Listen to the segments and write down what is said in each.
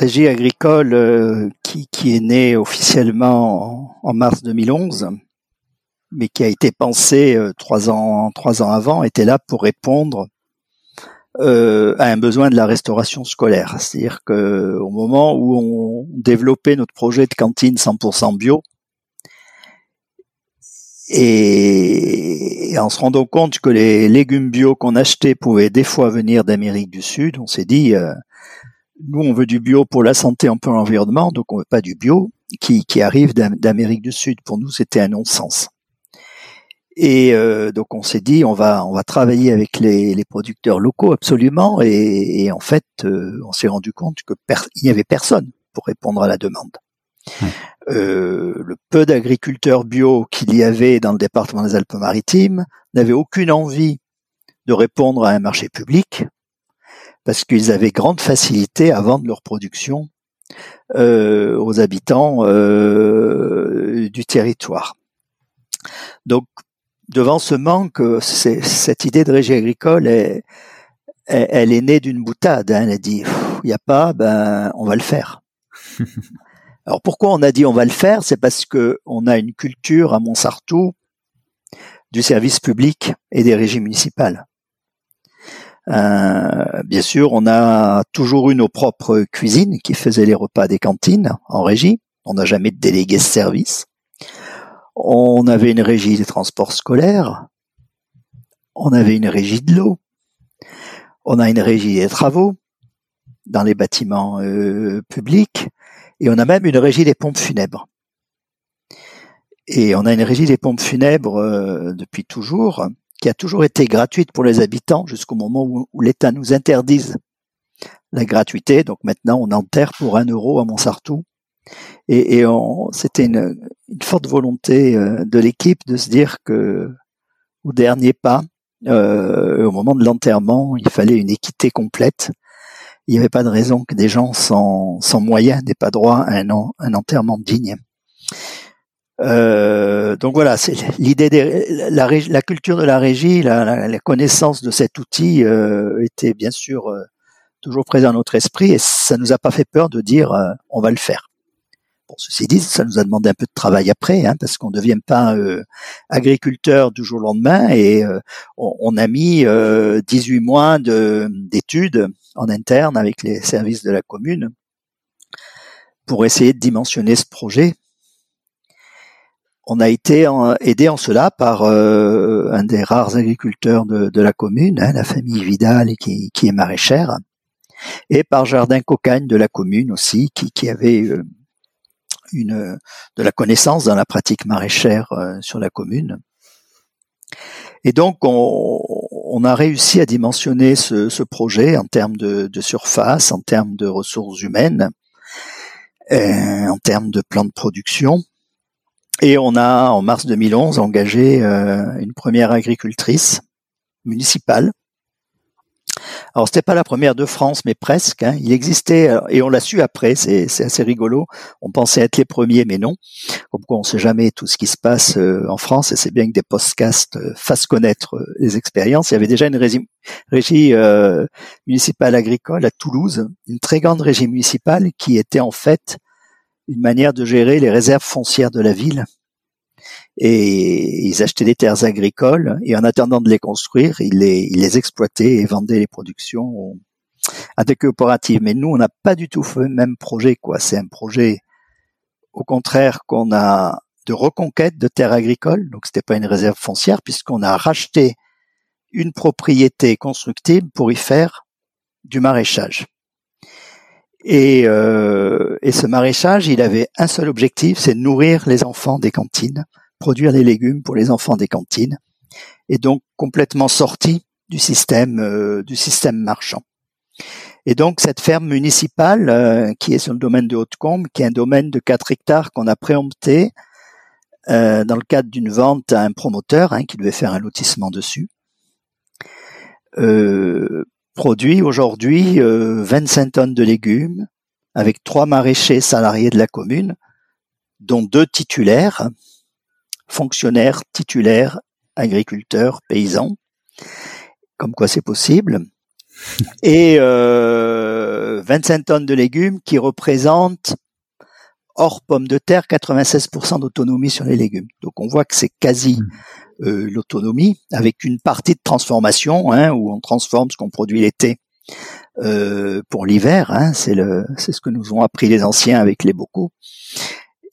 régie agricole euh, qui, est née officiellement en, mars 2011, mais qui a été pensée euh, trois ans avant, était là pour répondre euh, à un besoin de la restauration scolaire. C'est-à-dire que au moment où on développait notre projet de cantine 100% bio, et, en se rendant compte que les légumes bio qu'on achetait pouvaient des fois venir d'Amérique du Sud, on s'est dit nous, on veut du bio pour la santé, un peu l'environnement, donc on veut pas du bio qui, qui arrive d'Am- d'Amérique du Sud. Pour nous, c'était un non-sens. Et euh, donc on s'est dit, on va on va travailler avec les, les producteurs locaux absolument. Et, et en fait, euh, on s'est rendu compte que il n'y avait personne pour répondre à la demande. Euh, le peu d'agriculteurs bio qu'il y avait dans le département des Alpes-Maritimes n'avaient aucune envie de répondre à un marché public parce qu'ils avaient grande facilité à vendre leur production euh, aux habitants euh, du territoire. Donc, devant ce manque, cette idée de régie agricole, est- elle, elle est née d'une boutade. hein. Elle a dit, il n'y a pas, ben, on va le faire. Alors pourquoi on a dit on va le faire? C'est parce que on a une culture à Montsartou du service public et des régies municipales. Euh, bien sûr, on a toujours eu nos propres cuisines qui faisaient les repas des cantines en régie. On n'a jamais délégué ce service. On avait une régie des transports scolaires. On avait une régie de l'eau. On a une régie des travaux dans les bâtiments euh, publics. Et on a même une régie des pompes funèbres. Et on a une régie des pompes funèbres euh, depuis toujours qui a toujours été gratuite pour les habitants jusqu'au moment où, l'État nous interdise la gratuité. Donc maintenant, on enterre pour un euro à Montsartou. Et, c'était une, une forte volonté euh, de l'équipe de se dire que au dernier pas, euh, au moment de l'enterrement, il fallait une équité complète. Il n'y avait pas de raison que des gens sans, sans moyens n'aient pas droit à un, un enterrement digne. Euh, donc voilà, c'est l'idée des, la, la culture de la régie, la, connaissance de cet outil euh, était bien sûr euh, toujours présent dans notre esprit et ça nous a pas fait peur de dire on va le faire. Bon, ceci dit, ça nous a demandé un peu de travail après, hein, parce qu'on ne devient pas agriculteur du jour au lendemain et on, on a mis euh, 18 mois de- d'études en interne avec les services de la commune pour essayer de dimensionner ce projet on a été aidé en cela par euh, un des rares agriculteurs de, de la commune, hein, la famille Vidal, qui, qui est maraîchère, et par Jardin Cocagne de la commune aussi, qui, qui avait euh, une, de la connaissance dans la pratique maraîchère euh, sur la commune. Et donc, on, on a réussi à dimensionner ce, ce projet en termes de, de surface, en termes de ressources humaines, euh, en termes de plan de production. Et on a, en mars 2011, engagé euh, une première agricultrice municipale. Alors, c'était pas la première de France, mais presque. hein. Il existait, alors, et on l'a su après, c'est c'est assez rigolo. On pensait être les premiers, mais non. Comme quoi, on sait jamais tout ce qui se passe euh, en France, et c'est bien que des podcasts euh, fassent connaître euh, les expériences. Il y avait déjà une régie, régie euh, municipale agricole à Toulouse, une très grande régie municipale qui était en fait une manière de gérer les réserves foncières de la ville. Et ils achetaient des terres agricoles et en attendant de les construire, ils les, exploitaient et vendaient les productions à des coopératives. Mais nous, on n'a pas du tout fait le même projet, quoi. C'est un projet au contraire qu'on a de reconquête de terres agricoles, donc c'était pas une réserve foncière puisqu'on a racheté une propriété constructible pour y faire du maraîchage. Et, euh, et ce maraîchage, il avait un seul objectif, c'est nourrir les enfants des cantines, produire des légumes pour les enfants des cantines, et donc complètement sorti du système euh, du système marchand. Et donc cette ferme municipale euh, qui est sur le domaine de Haute-Combe, qui est un domaine de 4 hectares qu'on a préempté euh, dans le cadre d'une vente à un promoteur hein, qui devait faire un lotissement dessus, euh, produit aujourd'hui 25 tonnes de légumes avec trois maraîchers salariés de la commune, dont deux titulaires, fonctionnaires titulaires, agriculteurs, paysans, comme quoi c'est possible et euh, 25 tonnes de légumes qui représentent hors pommes de terre 96% d'autonomie sur les légumes. Donc on voit que c'est quasi mmh. Euh, l'autonomie avec une partie de transformation hein, où on transforme ce qu'on produit l'été euh, pour l'hiver. Hein, c'est le c'est ce que nous ont appris les anciens avec les bocaux.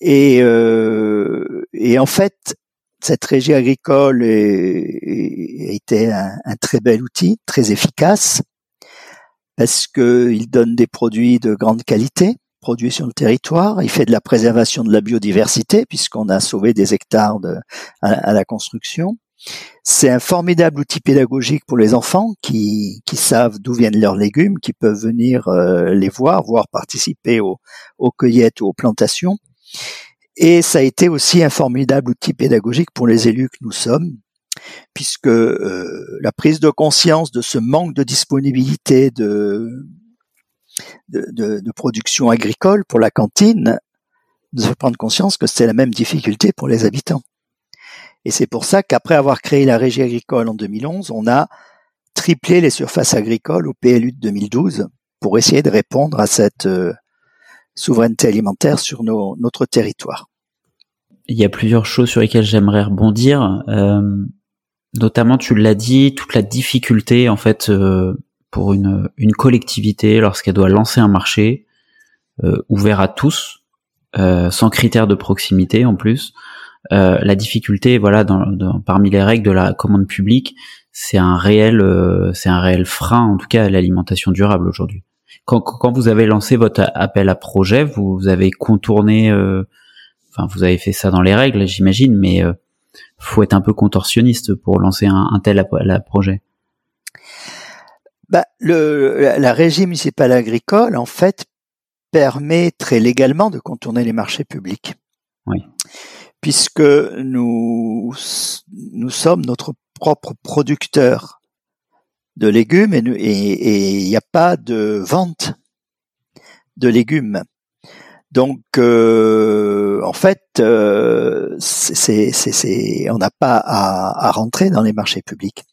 Et, euh, et en fait, cette régie agricole été un, un, très bel outil, très efficace, parce qu'il donne des produits de grande qualité, produits sur le territoire. Il fait de la préservation de la biodiversité, puisqu'on a sauvé des hectares à, la construction. C'est un formidable outil pédagogique pour les enfants qui, savent d'où viennent leurs légumes, qui peuvent venir euh, les voir, voire participer aux, aux cueillettes ou aux plantations. Et ça a été aussi un formidable outil pédagogique pour les élus que nous sommes, puisque euh, la prise de conscience de ce manque de disponibilité de, de, de, production agricole pour la cantine nous fait prendre conscience que c'est la même difficulté pour les habitants. Et c'est pour ça qu'après avoir créé la régie agricole en 2011, on a triplé les surfaces agricoles au PLU de 2012 pour essayer de répondre à cette euh, souveraineté alimentaire sur nos, notre territoire. Il y a plusieurs choses sur lesquelles j'aimerais rebondir. Euh, notamment tu l'as dit, toute la difficulté en fait euh, pour une, une collectivité lorsqu'elle doit lancer un marché euh, ouvert à tous, euh, sans critères de proximité en plus. la difficulté, voilà, dans, dans, parmi les règles de la commande publique, c'est un réel, c'est un réel frein en tout cas à l'alimentation durable aujourd'hui. Quand, quand, vous avez lancé votre appel à projet, vous, avez contourné, enfin vous avez fait ça dans les règles, j'imagine, mais faut être un peu contorsionniste pour lancer un, tel projet. Bah, le, la régie municipale agricole, en fait, permet très légalement de contourner les marchés publics. Oui. Puisque nous, nous sommes notre propre producteur de légumes et il n'y a pas de vente de légumes. Donc, euh, en fait, euh, on n'a pas à, à, rentrer dans les marchés publics.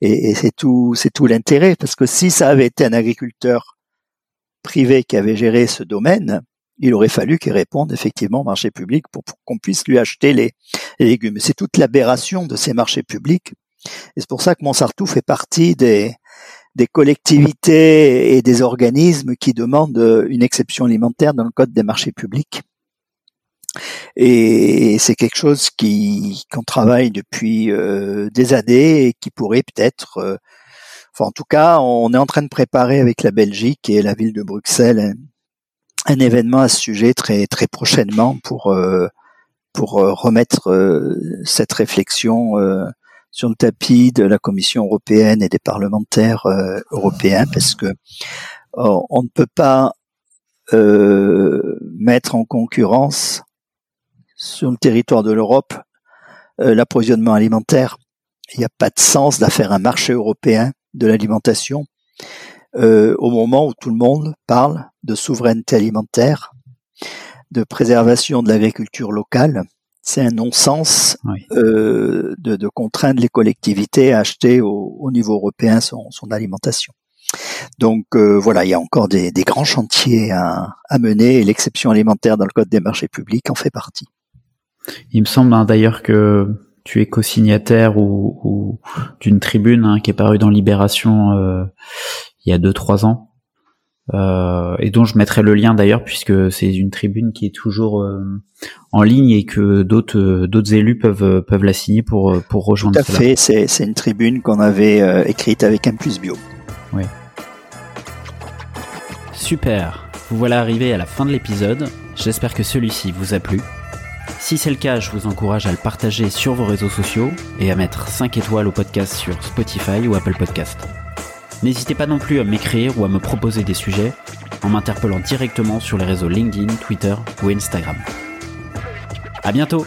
Et, et c'est tout, c'est tout l'intérêt, parce que si ça avait été un agriculteur privé qui avait géré ce domaine, il aurait fallu qu'il réponde effectivement au marché public pour, qu'on puisse lui acheter les, les légumes. C'est toute l'aberration de ces marchés publics. Et c'est pour ça que Montsartou fait partie des, des collectivités et des organismes qui demandent une exception alimentaire dans le code des marchés publics. Et c'est quelque chose qui qu'on travaille depuis euh, des années et qui pourrait peut-être, euh, en tout cas, on est en train de préparer avec la Belgique et la ville de Bruxelles un, événement à ce sujet très très prochainement pour euh, pour remettre cette réflexion sur le tapis de la Commission européenne et des parlementaires euh, européens parce que oh, on ne peut pas euh, mettre en concurrence sur le territoire de l'Europe euh, l'approvisionnement alimentaire. Il n'y a pas de sens d'affaire un marché européen de l'alimentation au moment où tout le monde parle de souveraineté alimentaire, de préservation de l'agriculture locale c'est un non-sens euh, de, de, contraindre les collectivités à acheter au, niveau européen son, son alimentation. Donc euh, voilà, il y a encore des, des grands chantiers à, à mener et l'exception alimentaire dans le Code des marchés publics en fait partie. Il me semble hein, d'ailleurs que tu es co-signataire ou, ou d'une tribune hein, qui est parue dans Libération euh, il y a deux trois ans euh, et dont je mettrai le lien d'ailleurs puisque c'est une tribune qui est toujours euh, en ligne et que d'autres euh, d'autres élus peuvent peuvent la signer pour pour rejoindre. Tout à fait, c'est c'est une tribune qu'on avait écrite avec plus bio. Oui. Super. Vous voilà arrivé à la fin de l'épisode. J'espère que celui-ci vous a plu. Si c'est le cas, je vous encourage à le partager sur vos réseaux sociaux et à mettre 5 étoiles au podcast sur Spotify ou Apple Podcast. N'hésitez pas non plus à m'écrire ou à me proposer des sujets en m'interpellant directement sur les réseaux LinkedIn, Twitter ou Instagram. À bientôt